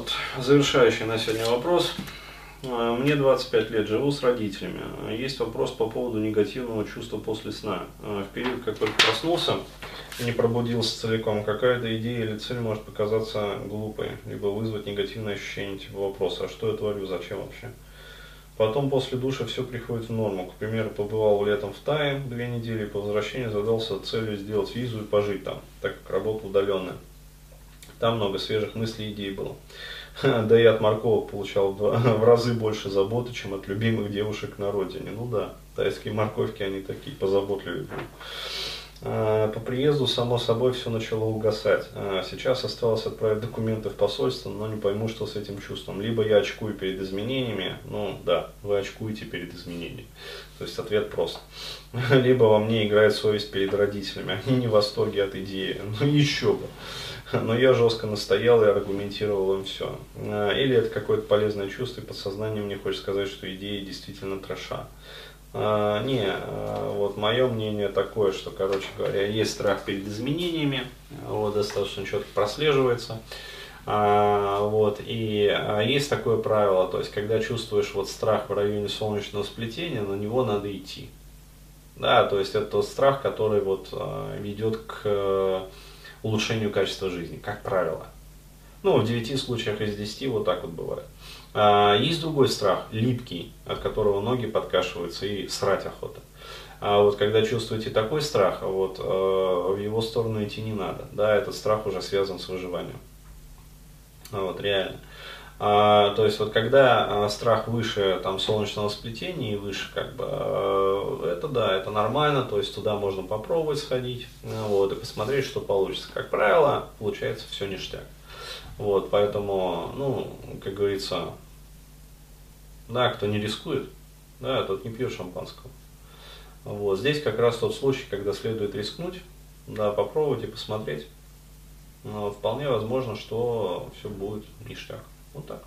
вот завершающий на сегодня вопрос. А, мне 25 лет, живу с родителями. Есть вопрос по поводу негативного чувства после сна. А, в период, как только проснулся, не пробудился целиком, какая-то идея или цель может показаться глупой, либо вызвать негативное ощущение типа вопроса, а что я творю, зачем вообще? Потом после душа все приходит в норму. К примеру, побывал летом в Тае две недели, по возвращению задался целью сделать визу и пожить там, так как работа удаленная. Там много свежих мыслей и идей было. Да и от морковок получал в разы больше заботы, чем от любимых девушек на родине. Ну да, тайские морковки, они такие позаботливые. А, по приезду, само собой, все начало угасать. А, сейчас осталось отправить документы в посольство, но не пойму, что с этим чувством. Либо я очкую перед изменениями, ну да, вы очкуете перед изменениями. То есть ответ прост. Либо во мне играет совесть перед родителями, они не в восторге от идеи. Ну еще бы. Но я жестко настоял и аргументировал им все. А, или это какое-то полезное чувство, и подсознание мне хочет сказать, что идея действительно троша. А, не, а, вот мое мнение такое, что, короче говоря, есть страх перед изменениями, вот достаточно четко прослеживается. А, вот, и а, есть такое правило, то есть, когда чувствуешь вот страх в районе солнечного сплетения, на него надо идти. Да, то есть это тот страх, который вот а, ведет к э, улучшению качества жизни, как правило. Ну, в 9 случаях из 10 вот так вот бывает. А, есть другой страх, липкий, от которого ноги подкашиваются и срать охота. А вот когда чувствуете такой страх, вот, э, в его сторону идти не надо. Да, этот страх уже связан с выживанием. Вот, реально. А, то есть вот когда а, страх выше там солнечного сплетения и выше как бы а, это да это нормально то есть туда можно попробовать сходить вот и посмотреть что получится как правило получается все ништяк вот, поэтому, ну, как говорится, да, кто не рискует, да, тот не пьет шампанского. Вот, здесь как раз тот случай, когда следует рискнуть, да, попробовать и посмотреть. Но вполне возможно, что все будет ништяк. Вот так.